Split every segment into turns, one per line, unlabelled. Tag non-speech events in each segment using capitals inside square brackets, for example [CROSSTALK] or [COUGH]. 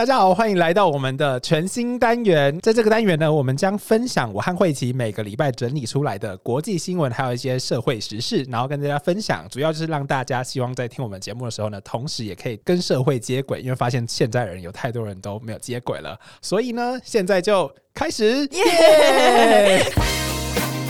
大家好，欢迎来到我们的全新单元。在这个单元呢，我们将分享我和慧琪每个礼拜整理出来的国际新闻，还有一些社会时事，然后跟大家分享。主要就是让大家希望在听我们节目的时候呢，同时也可以跟社会接轨，因为发现现在人有太多人都没有接轨了。所以呢，现在就开始，耶！[LAUGHS]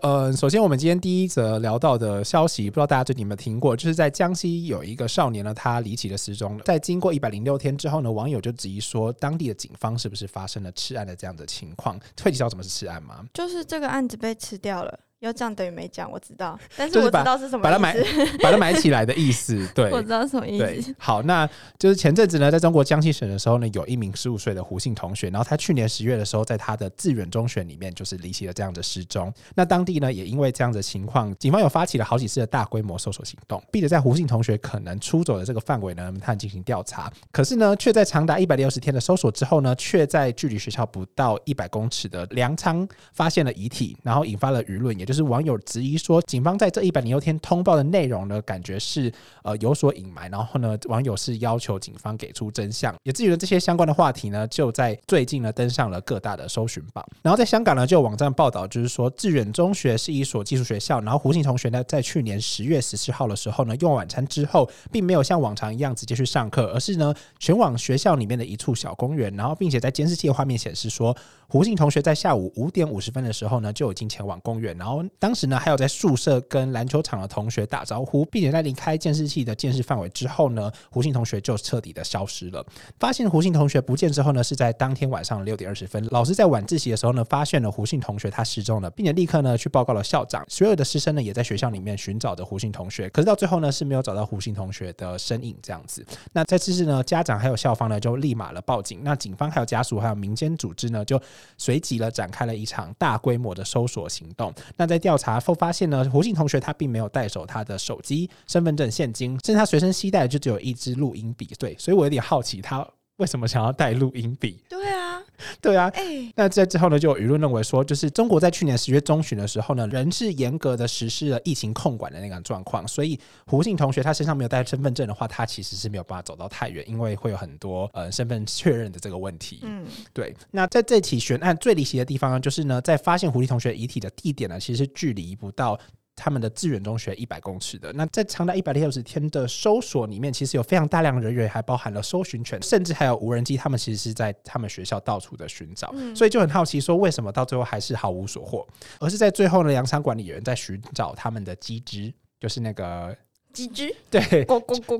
呃，首先我们今天第一则聊到的消息，不知道大家最近有没有听过？就是在江西有一个少年呢，他离奇的失踪了。在经过一百零六天之后呢，网友就质疑说，当地的警方是不是发生了吃案的这样的情况？会知道什么是吃案吗？
就是这个案子被吃掉了。要这样等于没讲，我知道，但是我知道是什么，
把它埋，[LAUGHS] 把它埋起来的意思。对，[LAUGHS]
我知道什么意思。
好，那就是前阵子呢，在中国江西省的时候呢，有一名十五岁的胡姓同学，然后他去年十月的时候，在他的致远中学里面，就是离奇的这样的失踪。那当地呢，也因为这样的情况，警方有发起了好几次的大规模搜索行动，并且在胡姓同学可能出走的这个范围呢，他进行调查。可是呢，却在长达一百六十天的搜索之后呢，却在距离学校不到一百公尺的粮仓发现了遗体，然后引发了舆论，也就是网友质疑。说警方在这一百零六天通报的内容呢，感觉是呃有所隐瞒，然后呢，网友是要求警方给出真相，也至于这些相关的话题呢，就在最近呢登上了各大的搜寻榜。然后在香港呢，就有网站报道，就是说致远中学是一所技术学校，然后胡姓同学呢，在去年十月十四号的时候呢，用晚餐之后，并没有像往常一样直接去上课，而是呢前往学校里面的一处小公园，然后并且在监视器的画面显示说，胡姓同学在下午五点五十分的时候呢，就已经前往公园，然后当时呢还有在宿舍跟篮球场的同学打招呼，并且在离开监视器的监视范围之后呢，胡姓同学就彻底的消失了。发现胡姓同学不见之后呢，是在当天晚上六点二十分，老师在晚自习的时候呢，发现了胡姓同学他失踪了，并且立刻呢去报告了校长。所有的师生呢也在学校里面寻找着胡姓同学，可是到最后呢是没有找到胡姓同学的身影。这样子，那在此时呢，家长还有校方呢就立马了报警。那警方还有家属还有民间组织呢，就随即了展开了一场大规模的搜索行动。那在调查后发现呢。胡静同学他并没有带走他的手机、身份证、现金，甚至他随身携带的就只有一支录音笔。对，所以我有点好奇他为什么想要带录音笔。
对啊，[LAUGHS]
对啊。哎，那在之后呢，就有舆论认为说，就是中国在去年十月中旬的时候呢，仍是严格的实施了疫情控管的那个状况，所以胡姓同学他身上没有带身份证的话，他其实是没有办法走到太远，因为会有很多呃身份确认的这个问题。嗯，对。那在这起悬案最离奇的地方呢，就是呢，在发现胡姓同学遗体的地点呢，其实距离不到。他们的致远中学一百公尺的那，在长达一百六十天的搜索里面，其实有非常大量人员，还包含了搜寻犬，甚至还有无人机。他们其实是在他们学校到处的寻找，所以就很好奇，说为什么到最后还是毫无所获，而是在最后呢，粮仓管理员在寻找他们的机只，就是那个。
几只
对，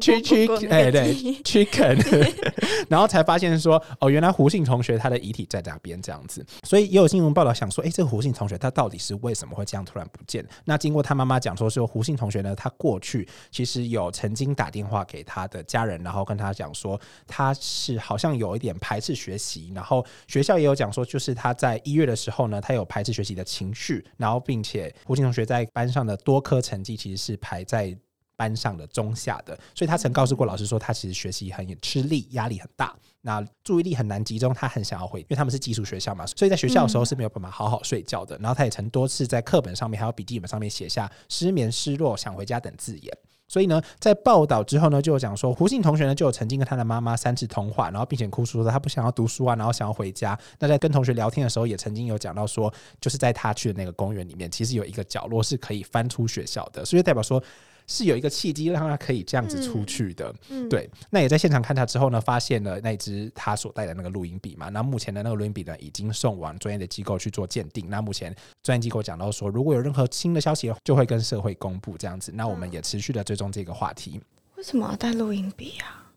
去去
哎对，chicken，[LAUGHS] 然后才发现说哦，原来胡姓同学他的遗体在哪边这样子，所以也有新闻报道想说，哎，这个胡姓同学他到底是为什么会这样突然不见？那经过他妈妈讲说，说胡姓同学呢，他过去其实有曾经打电话给他的家人，然后跟他讲说他是好像有一点排斥学习，然后学校也有讲说，就是他在一月的时候呢，他有排斥学习的情绪，然后并且胡姓同学在班上的多科成绩其实是排在。班上的中下的，所以他曾告诉过老师说，他其实学习很吃力，压力很大，那注意力很难集中，他很想要回，因为他们是寄宿学校嘛，所以在学校的时候是没有办法好好睡觉的。然后他也曾多次在课本上面还有笔记本上面写下失眠、失落、想回家等字眼。所以呢，在报道之后呢，就有讲说胡姓同学呢就有曾经跟他的妈妈三次通话，然后并且哭诉说他不想要读书啊，然后想要回家。那在跟同学聊天的时候，也曾经有讲到说，就是在他去的那个公园里面，其实有一个角落是可以翻出学校的，所以代表说。是有一个契机让他可以这样子出去的，对。那也在现场看他之后呢，发现了那只他所带的那个录音笔嘛。那目前的那个录音笔呢，已经送往专业的机构去做鉴定。那目前专业机构讲到说，如果有任何新的消息，就会跟社会公布这样子。那我们也持续的追踪这个话题。
为什么要带录音笔啊？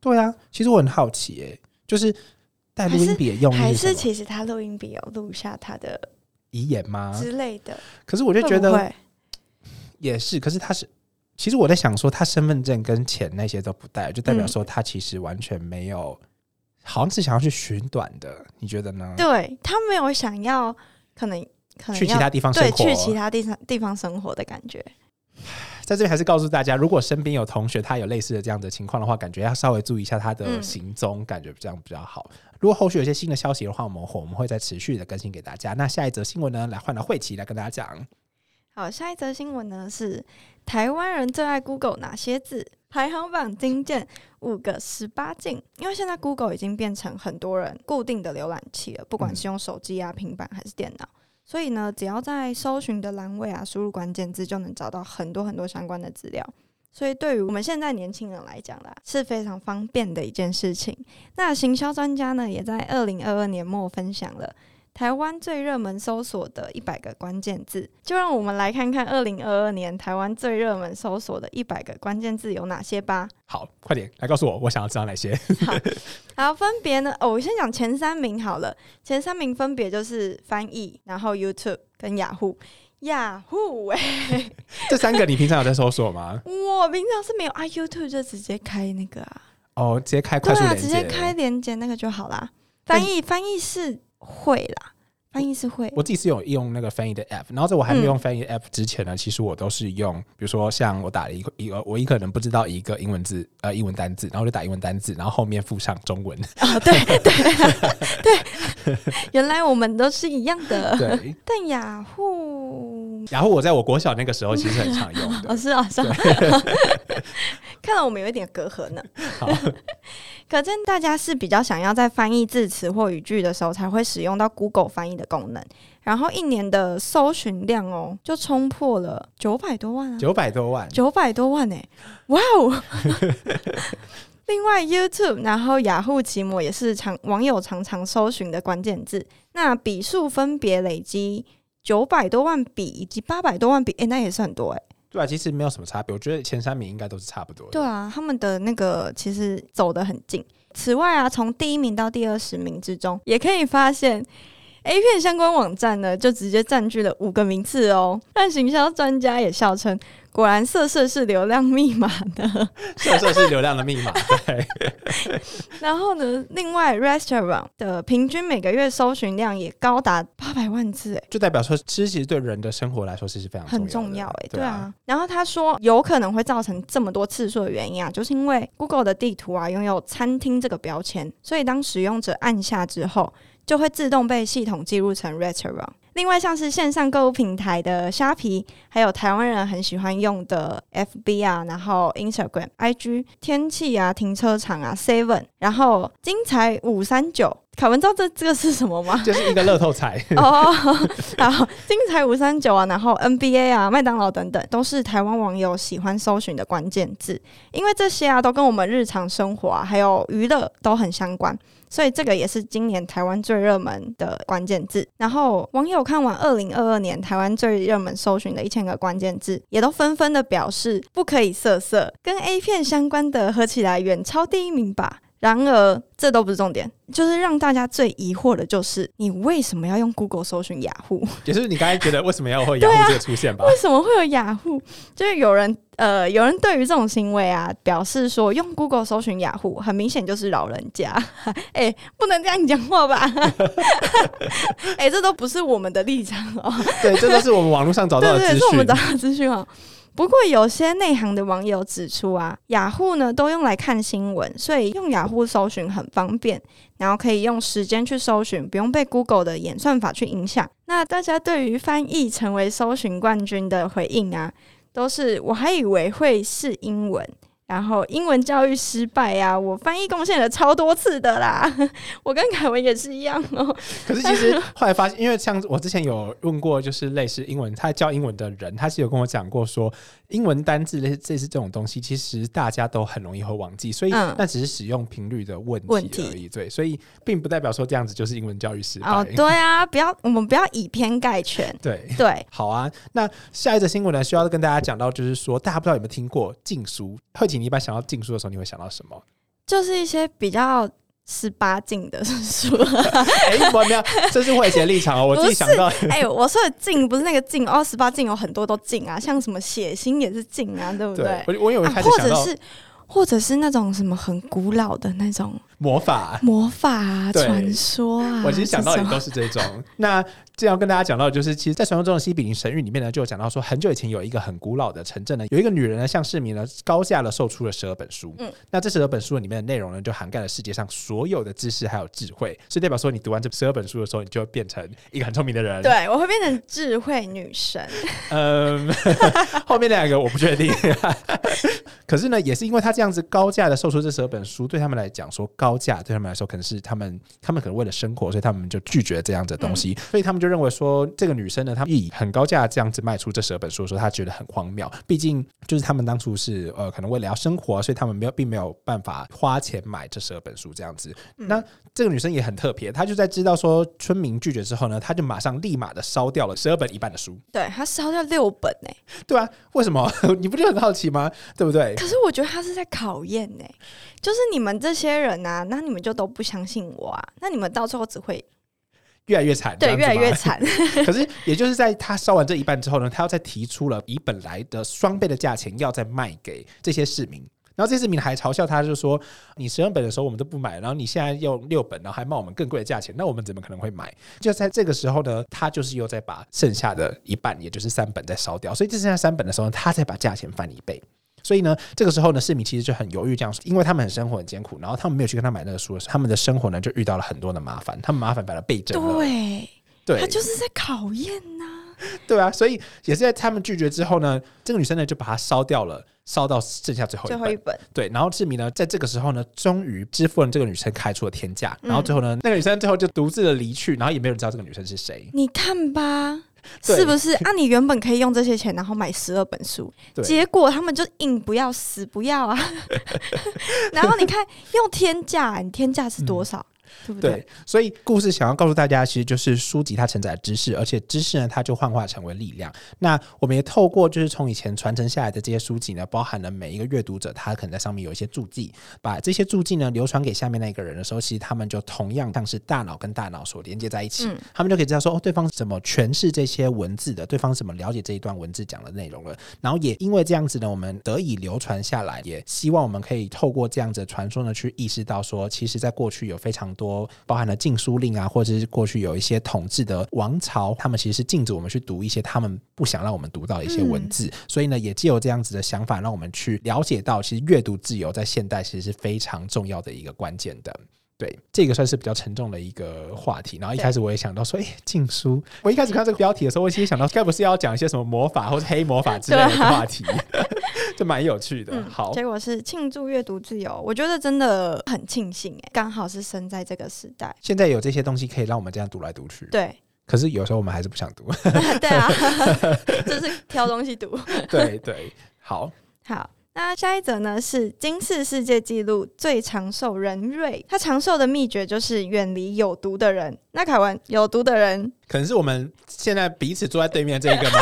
对啊，其实我很好奇，哎，就是带录音笔的用意，
还是其实他录音笔有录下他的
遗言吗
之类的？
可是我就觉得也是，可是他是。其实我在想说，他身份证跟钱那些都不带，就代表说他其实完全没有，好像是想要去寻短的，你觉得呢？
对他没有想要，可能可能
去其他地方生活，对
去其他地方地方生活的感觉。
在这边还是告诉大家，如果身边有同学他有类似的这样的情况的话，感觉要稍微注意一下他的行踪，感觉这样比较好。如果后续有些新的消息的话，我们我们会再持续的更新给大家。那下一则新闻呢，来换到慧琪来跟大家讲。
好，下一则新闻呢是台湾人最爱 Google 哪些字？排行榜精简五个十八禁。因为现在 Google 已经变成很多人固定的浏览器了，不管是用手机啊、平板还是电脑。所以呢，只要在搜寻的栏位啊，输入关键字就能找到很多很多相关的资料。所以对于我们现在年轻人来讲啦，是非常方便的一件事情。那行销专家呢，也在二零二二年末分享了。台湾最热门搜索的一百个关键字，就让我们来看看二零二二年台湾最热门搜索的一百个关键字有哪些吧。
好，快点来告诉我，我想要知道哪些。
好，好，分别呢？哦，我先讲前三名好了。前三名分别就是翻译，然后 YouTube 跟雅虎。雅虎哎，
这三个你平常有在搜索吗？
我平常是没有啊，YouTube 就直接开那个啊。
哦，直接开快速连接，
直接开连接那个就好啦。翻译，翻译是。会啦，翻译是会。
我自己是有用那个翻译的 app，然后在我还没用翻译 app 之前呢，其实我都是用，比如说像我打了一个一个，我一可能不知道一个英文字，呃，英文单字，然后就打英文单字，然后后面附上中文。
哦，对对对，原来我们都是一样的。[LAUGHS]
对，
但雅虎，
雅虎我在我国小那个时候其实很常用的。
哦，是啊，是啊。[LAUGHS] 看来我们有一点隔阂呢。
好。[LAUGHS]
可见大家是比较想要在翻译字词或语句的时候才会使用到 Google 翻译的功能，然后一年的搜寻量哦就冲破了九百多万啊，
九百多万，
九百多万呢，哇哦！[LAUGHS] 另外 YouTube，然后雅虎奇摩也是常网友常常搜寻的关键字，那笔数分别累积九百多万笔以及八百多万笔，哎，那也是很多哎。
对啊，其实没有什么差别。我觉得前三名应该都是差不多的。
对啊，他们的那个其实走得很近。此外啊，从第一名到第二十名之中，也可以发现 A 片相关网站呢，就直接占据了五个名次哦。但行销专家也笑称。果然，色色是流量密码的。[LAUGHS]
色色是流量的密码，对。[LAUGHS]
然后呢，另外，restaurant 的平均每个月搜寻量也高达八百万字，哎，
就代表说吃其实对人的生活来说其实非常
很重要，
哎，
对啊。然后他说，有可能会造成这么多次数的原因啊，就是因为 Google 的地图啊拥有餐厅这个标签，所以当使用者按下之后，就会自动被系统记录成 restaurant。另外，像是线上购物平台的虾皮，还有台湾人很喜欢用的 FB 啊，然后 Instagram、IG、天气啊、停车场啊、Seven，然后精彩五三九，凯文知道这这个是什么吗？
就是一个乐透彩 [LAUGHS]
哦。然后精彩五三九啊，然后 NBA 啊、麦当劳等等，都是台湾网友喜欢搜寻的关键字，因为这些啊都跟我们日常生活啊，还有娱乐都很相关。所以这个也是今年台湾最热门的关键字。然后网友看完二零二二年台湾最热门搜寻的一千个关键字，也都纷纷的表示不可以色色，跟 A 片相关的合起来远超第一名吧。然而，这都不是重点，就是让大家最疑惑的就是，你为什么要用 Google 搜寻雅虎？[LAUGHS]
也是你刚才觉得为什么要会雅虎这个出现吧？[LAUGHS]
为什么会有雅虎？就是有人呃，有人对于这种行为啊，表示说用 Google 搜寻雅虎，很明显就是老人家。[LAUGHS] 哎，不能这样讲话吧？哎，这都不是我们的立场哦。
对，这都是我们网络上找到的资讯，
是我们找到资讯哦。不过有些内行的网友指出啊，雅虎呢都用来看新闻，所以用雅虎搜寻很方便，然后可以用时间去搜寻，不用被 Google 的演算法去影响。那大家对于翻译成为搜寻冠军的回应啊，都是我还以为会是英文。然后英文教育失败呀，我翻译贡献了超多次的啦，[LAUGHS] 我跟凯文也是一样哦。
可是其实后来发现，因为像我之前有问过，就是类似英文，他教英文的人，他是有跟我讲过说，英文单字类类似这种东西，其实大家都很容易会忘记，所以那只是使用频率的问题而已。对，所以并不代表说这样子就是英文教育失败。哦，
对啊，不要我们不要以偏概全。
对
对，
好啊。那下一则新闻呢，需要跟大家讲到，就是说大家不知道有没有听过禁书会请。你一般想到禁书的时候，你会想到什么？
就是一些比较十八禁的书。
哎，没有，这是慧姐立场哦。我自己想到，
哎，我说的禁不是那个禁哦，十八禁有很多都禁啊，像什么血腥也是禁啊，对不对？
我我有开始
或者是或者是那种什么很古老的那种
魔法。
魔法啊，传说啊，
我其实想到
这种
也都是这种。[LAUGHS] 那这样跟大家讲到的就是，其实，在传说中的西比林神域里面呢，就有讲到说，很久以前有一个很古老的城镇呢，有一个女人呢，向市民呢高价的售出了十二本书。
嗯
那这十二本书里面的内容呢，就涵盖了世界上所有的知识还有智慧，所以代表说，你读完这十二本书的时候，你就会变成一个很聪明的人。，
对，我会变成智慧女神。[LAUGHS]
嗯，[LAUGHS] 后面那两个我不确定。可是呢，也是因为他这样子高价的售出这十二本书，对他们来讲说高价，对他们来说可能是他们他们可能为了生活，所以他们就拒绝这样子的东西，所以他们就认为说这个女生呢，她以很高价这样子卖出这十二本书的时候，她觉得很荒谬。毕竟就是他们当初是呃可能为了要生活，所以他们没有并没有办法花钱买这十二本书这样子。那这个女生也很特别，她就在知道说村民拒绝之后呢，她就马上立马的烧掉了十二本一半的书。
对，她烧掉六本呢、
对啊，为什么？[LAUGHS] 你不就很好奇吗？对不对？
可是我觉得她是在考验呢、就是你们这些人啊，那你们就都不相信我啊，那你们到最后只会
越来越惨，
对越来越
惨。[LAUGHS] 可是，也就是在他烧完这一半之后呢，他要再提出了以本来的双倍的价钱，要再卖给这些市民。然后这些市民还嘲笑他，就说：“你十二本的时候我们都不买，然后你现在用六本，然后还卖我们更贵的价钱，那我们怎么可能会买？”就在这个时候呢，他就是又再把剩下的一半，也就是三本再烧掉。所以这剩下三本的时候，他再把价钱翻一倍。所以呢，这个时候呢，市民其实就很犹豫，这样说，因为他们很生活很艰苦，然后他们没有去跟他买那个书的时候，他们的生活呢就遇到了很多的麻烦，他们麻烦反而倍增了。
对，
对，
他就是在考验呐、
对啊，所以也是在他们拒绝之后呢，这个女生呢就把它烧掉了，烧到剩下最后一本。
最后一本。
对，然后志明呢，在这个时候呢，终于支付了这个女生开出的天价，
嗯
然后最后呢，那个女生最后就独自的离去，然后也没有人知道这个女生是谁。
你看吧，
对 [LAUGHS]
是不是？啊，你原本可以用这些钱，然后买十二本书，结果他们就硬不要死不要啊。[LAUGHS] 然后你看用天价，你天价是多少？对不对？
对，所以故事想要告诉大家，其实就是书籍它承载知识，而且知识呢，它就幻化成为力量。那我们也透过就是从以前传承下来的这些书籍呢，包含了每一个阅读者，他可能在上面有一些注记，把这些注记呢流传给下面那个人的时候，其实他们就同样像是大脑跟大脑所连接在一起，
嗯
他们就可以知道说，哦，对方是怎么诠释这些文字的，对方怎么了解这一段文字讲的内容了。然后也因为这样子呢，我们得以流传下来，也希望我们可以透过这样子的传说呢，去意识到说，其实在过去有非常多包含了禁书令啊，或者是过去有一些统治的王朝，他们其实是禁止我们去读一些他们不想让我们读到的一些文字。所以呢，也借由这样子的想法，让我们去了解到，其实阅读自由在现代其实是非常重要的一个关键的。对，这个算是比较沉重的一个话题。然后一开始我也想到说，哎、禁书。我一开始看到这个标题的时候，我其实想到，该不是要讲一些什么魔法或者黑魔法之类的 [LAUGHS] 话题，就 [LAUGHS] 蛮有趣的。好，
结果是庆祝阅读自由，我觉得真的很庆幸哎，刚好是生在这个时代。
现在有这些东西可以让我们这样读来读去，
对，
可是有时候我们还是不想读。[LAUGHS]
对啊，就是挑东西读。
对对，好，
好，那下一则呢是金氏世界纪录最长寿人瑞，他长寿的秘诀就是远离有毒的人。那凯文，有毒的人，
可能是我们现在彼此坐在对面这一个吗？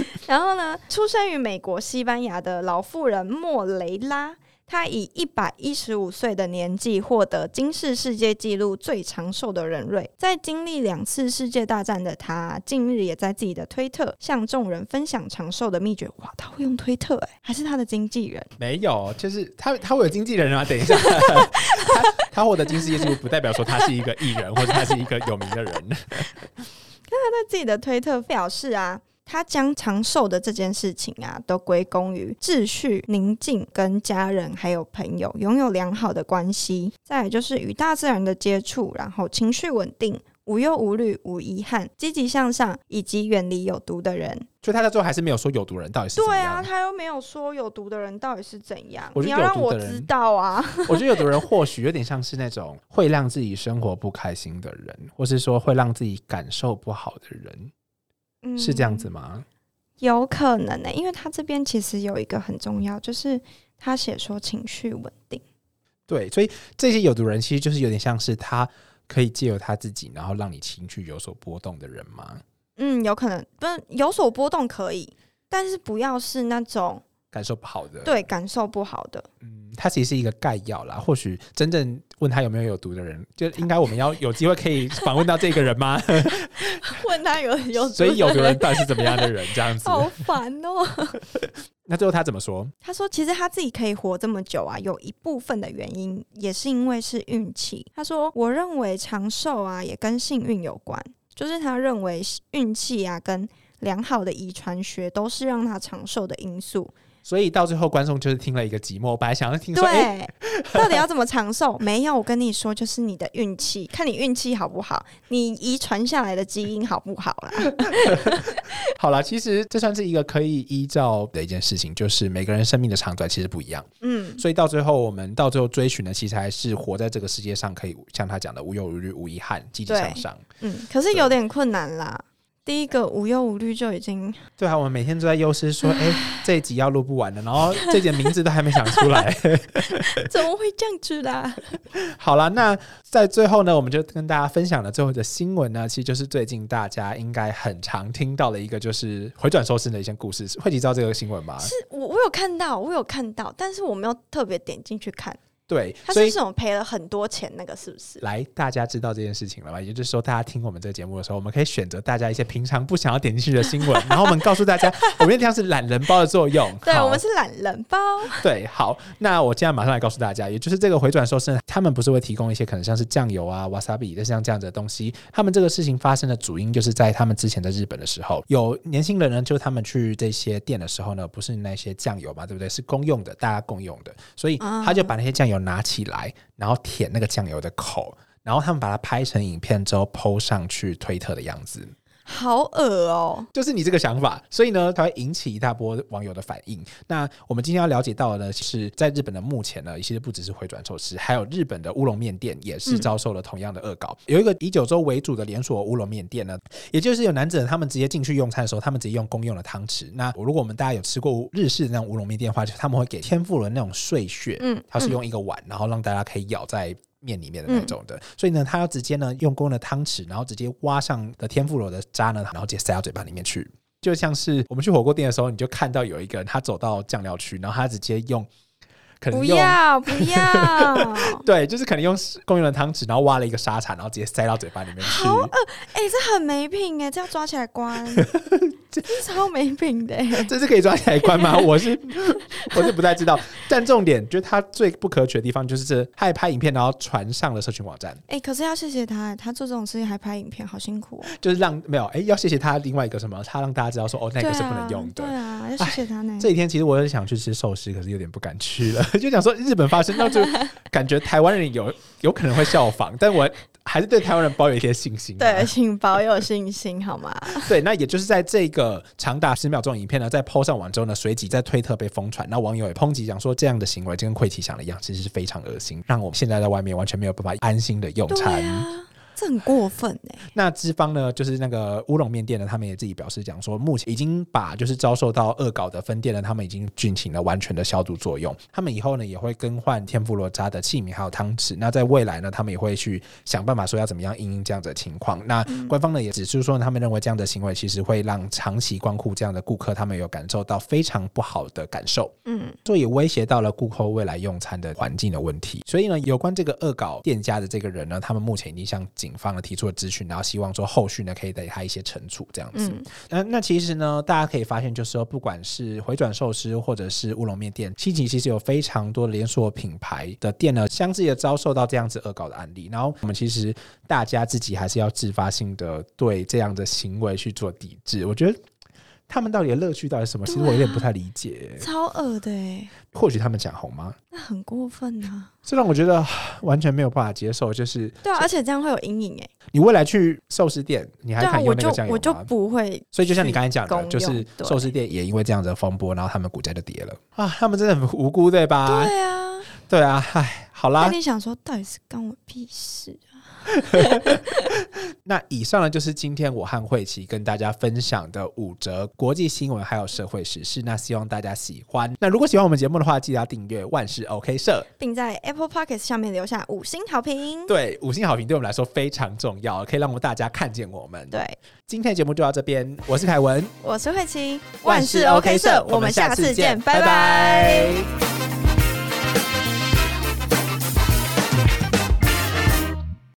[LAUGHS]
然后呢，出生于美国西班牙的老妇人莫雷拉。她以一百一十五岁的年纪获得金氏世界纪录最长寿的人瑞，在经历两次世界大战的他，近日也在自己的推特向众人分享长寿的秘诀。哇，他会用推特哎、还是他的经纪人？
没有，就是他他会有经纪人啊。等一下，[LAUGHS] 他他获得金世界纪录，不代表说他是一个艺人，或者他是一个有名的人。[LAUGHS]
在自己的推特表示啊，他将长寿的这件事情啊，都归功于秩序、宁静、跟家人还有朋友拥有良好的关系。再来就是与大自然的接触，然后情绪稳定。无忧无虑、无遗憾、积极向上，以及远离有毒的人。
所以他在最后还是没有说有毒人到底是
对。啊，他又没有说有毒的人到底是怎样，
我觉得
你要让我知道啊。[LAUGHS]
我觉得有的人或许有点像是那种会让自己生活不开心的人，或是说会让自己感受不好的人，
嗯
是这样子吗？
有可能呢、因为他这边其实有一个很重要，就是他写说情绪稳定。
对，所以这些有毒人其实就是有点像是他可以借由他自己，然后让你情绪有所波动的人吗？
嗯，有可能不是有所波动可以，但是不要是那种
感受不好的，，
对感受不好的。
嗯，它其实是一个概要啦。或许真正问他有没有有毒的人，就应该我们要有机会可以访问到这个人吗？[LAUGHS]
问他有有，
所以有毒人到底是怎么样的人？这样子，
好烦哦。[LAUGHS]
那最后他怎么说？
他说：“其实他自己可以活这么久啊，有一部分的原因也是因为是运气。”他说：“我认为长寿啊，也跟幸运有关，就是他认为运气啊，跟良好的遗传学都是让他长寿的因素。”
所以到最后，观众就是听了一个寂寞。本来想要听说，对，[LAUGHS]
到底要怎么长寿？没有，我跟你说，就是你的运气，看你运气好不好，你遗传下来的基因好不好啦。[LAUGHS]
好了，其实这算是一个可以依照的一件事情，就是每个人生命的长短其实不一样。嗯，所以到最后，我们到最后追寻的，其实还是活在这个世界上，可以像他讲的无忧无虑、无遗憾、积极向上。
嗯，可是有点困难啦。第一个无忧无虑就已经
对啊，我们每天都在忧思说，[SIGHS] 哎，这一集要录不完了，然后这集名字都还没想出来，[LAUGHS]
怎么会这样子啦？[LAUGHS]
好了，那在最后呢，我们就跟大家分享了最后的新闻呢，其实就是最近大家应该很常听到的一个，就是回转收视的一些故事。会知道这个新闻吗？
是我我有看到，我有看到，但是我没有特别点进去看。
对，
他是什么赔了很多钱？那个是不是？
来，大家知道这件事情了吧？也就是说，大家听我们这个节目的时候，我们可以选择大家一些平常不想要点进去的新闻，然后我们告诉大家，我们这样是懒人包的作用。
对，我们是懒人包。
对，好，那我现在马上来告诉大家，也就是这个回转寿司，他们不是会提供一些可能像是酱油啊、wasabi 的像这样子的东西。他们这个事情发生的主因，就是在他们之前在日本的时候，有年轻人呢，就他们去这些店的时候呢，不是那些酱油嘛，对不对？是公用的，大家共用的，所以他就把那些酱油拿起来。然后舔那个酱油的口，然后他们把它拍成影片之后，PO 上去推特的样子。
好恶哦！
就是你这个想法，所以呢，它会引起一大波网友的反应。那我们今天要了解到的呢，是在日本的目前呢，其实不只是回转寿司，还有日本的乌龙面店也是遭受了同样的恶搞。有一个以九州为主的连锁乌龙面店呢，也就是有男子他们直接进去用餐的时候，他们直接用公用的汤匙。那如果我们大家有吃过日式的那种乌龙面店的话，就他们会给天妇罗那种碎屑，嗯，它是用一个碗，然后让大家可以咬在。面里面的那种的，所以呢，他要直接呢用公的汤匙，然后直接挖上的天妇罗的渣呢，然后直接塞到嘴巴里面去，就像是我们去火锅店的时候，你就看到有一个人他走到酱料区，然后他直接用。[LAUGHS]
不要 [LAUGHS] 不要！
对，就是可能用公用的汤匙，然后挖了一个沙茶，然后直接塞到嘴巴里面去。
好饿！哎，这很没品哎，这要抓起来关，[LAUGHS] 这超没品的。
这是可以抓起来关吗？我是 [LAUGHS] 我是不太知道。但重点就是他最不可取的地方，就是这他拍影片，然后传上了社群网站。
哎，可是要谢谢他，他做这种事情还拍影片，好辛苦。
就是让没有哎，要谢谢他。另外一个什么，他让大家知道说哦，那个是不能用的。
对啊，要谢谢他呢。
这几天其实我很想去吃寿司，可是有点不敢去了。[LAUGHS] 就想说日本发生，那就感觉台湾人有有可能会效仿，但我还是对台湾人抱有一些信心。
对，请保有信心好吗？[LAUGHS]
对，那也就是在这个长达十秒钟影片呢，在 PO 上完之后呢，随即在推特被疯传，那网友也抨击讲说，这样的行为就跟溃体想的一样，其实是非常恶心，让我们现在在外面完全没有办法安心的用餐。
这很过分哎！
那资方呢，就是那个乌龙面店呢，他们也自己表示讲说，目前已经把就是遭受到恶搞的分店呢，他们已经进行了完全的消毒作用。他们以后呢也会更换天妇罗渣的器皿还有汤匙。那在未来呢，他们也会去想办法说要怎么样应应这样的情况。那官方呢也指出说，他们认为这样的行为其实会让长期光顾这样的顾客，他们有感受到非常不好的感受。嗯，这也威胁到了顾客未来用餐的环境的问题。所以呢，有关这个恶搞店家的这个人呢，他们目前已经向警警方呢提出了咨询，然后希望说后续呢可以给他一些惩处这样子。那那其实呢，大家可以发现，就是说不管是回转寿司或者是乌龙面店，七级其实有非常多连锁品牌的店呢，相继的遭受到这样子恶搞的案例。然后我们其实大家自己还是要自发性的对这样的行为去做抵制。我觉得。他们到底的乐趣到底什么？其实我有点不太理解。
超恶的哎！
或许他们讲红吗？
那很过分啊！
这让我觉得 [SIGHS] 完全没有办法接受。就是
对啊，而且这样会有阴影哎。
你未来去寿司店，你还看用那个酱油
吗？我就不会。
所以就像你刚才讲的，就是寿司店也因为这样子的风波，然后他们股价就跌了啊！他们真的很无辜，对吧？
对啊，
对啊，唉，好啦。
那你想说，到底是关我屁事？[LAUGHS]
那以上呢，就是今天我和慧琪跟大家分享的五则国际新闻还有社会时事。那希望大家喜欢。那如果喜欢我们节目的话，记得要订阅万事 OK 社，
并在 Apple Podcast 上面留下五星好评。
对，五星好评对我们来说非常重要，可以让我们大家看见我们。
对，
今天的节目就到这边。我是凯文，
我是慧琪，万事 OK 社，我们下次见，拜拜。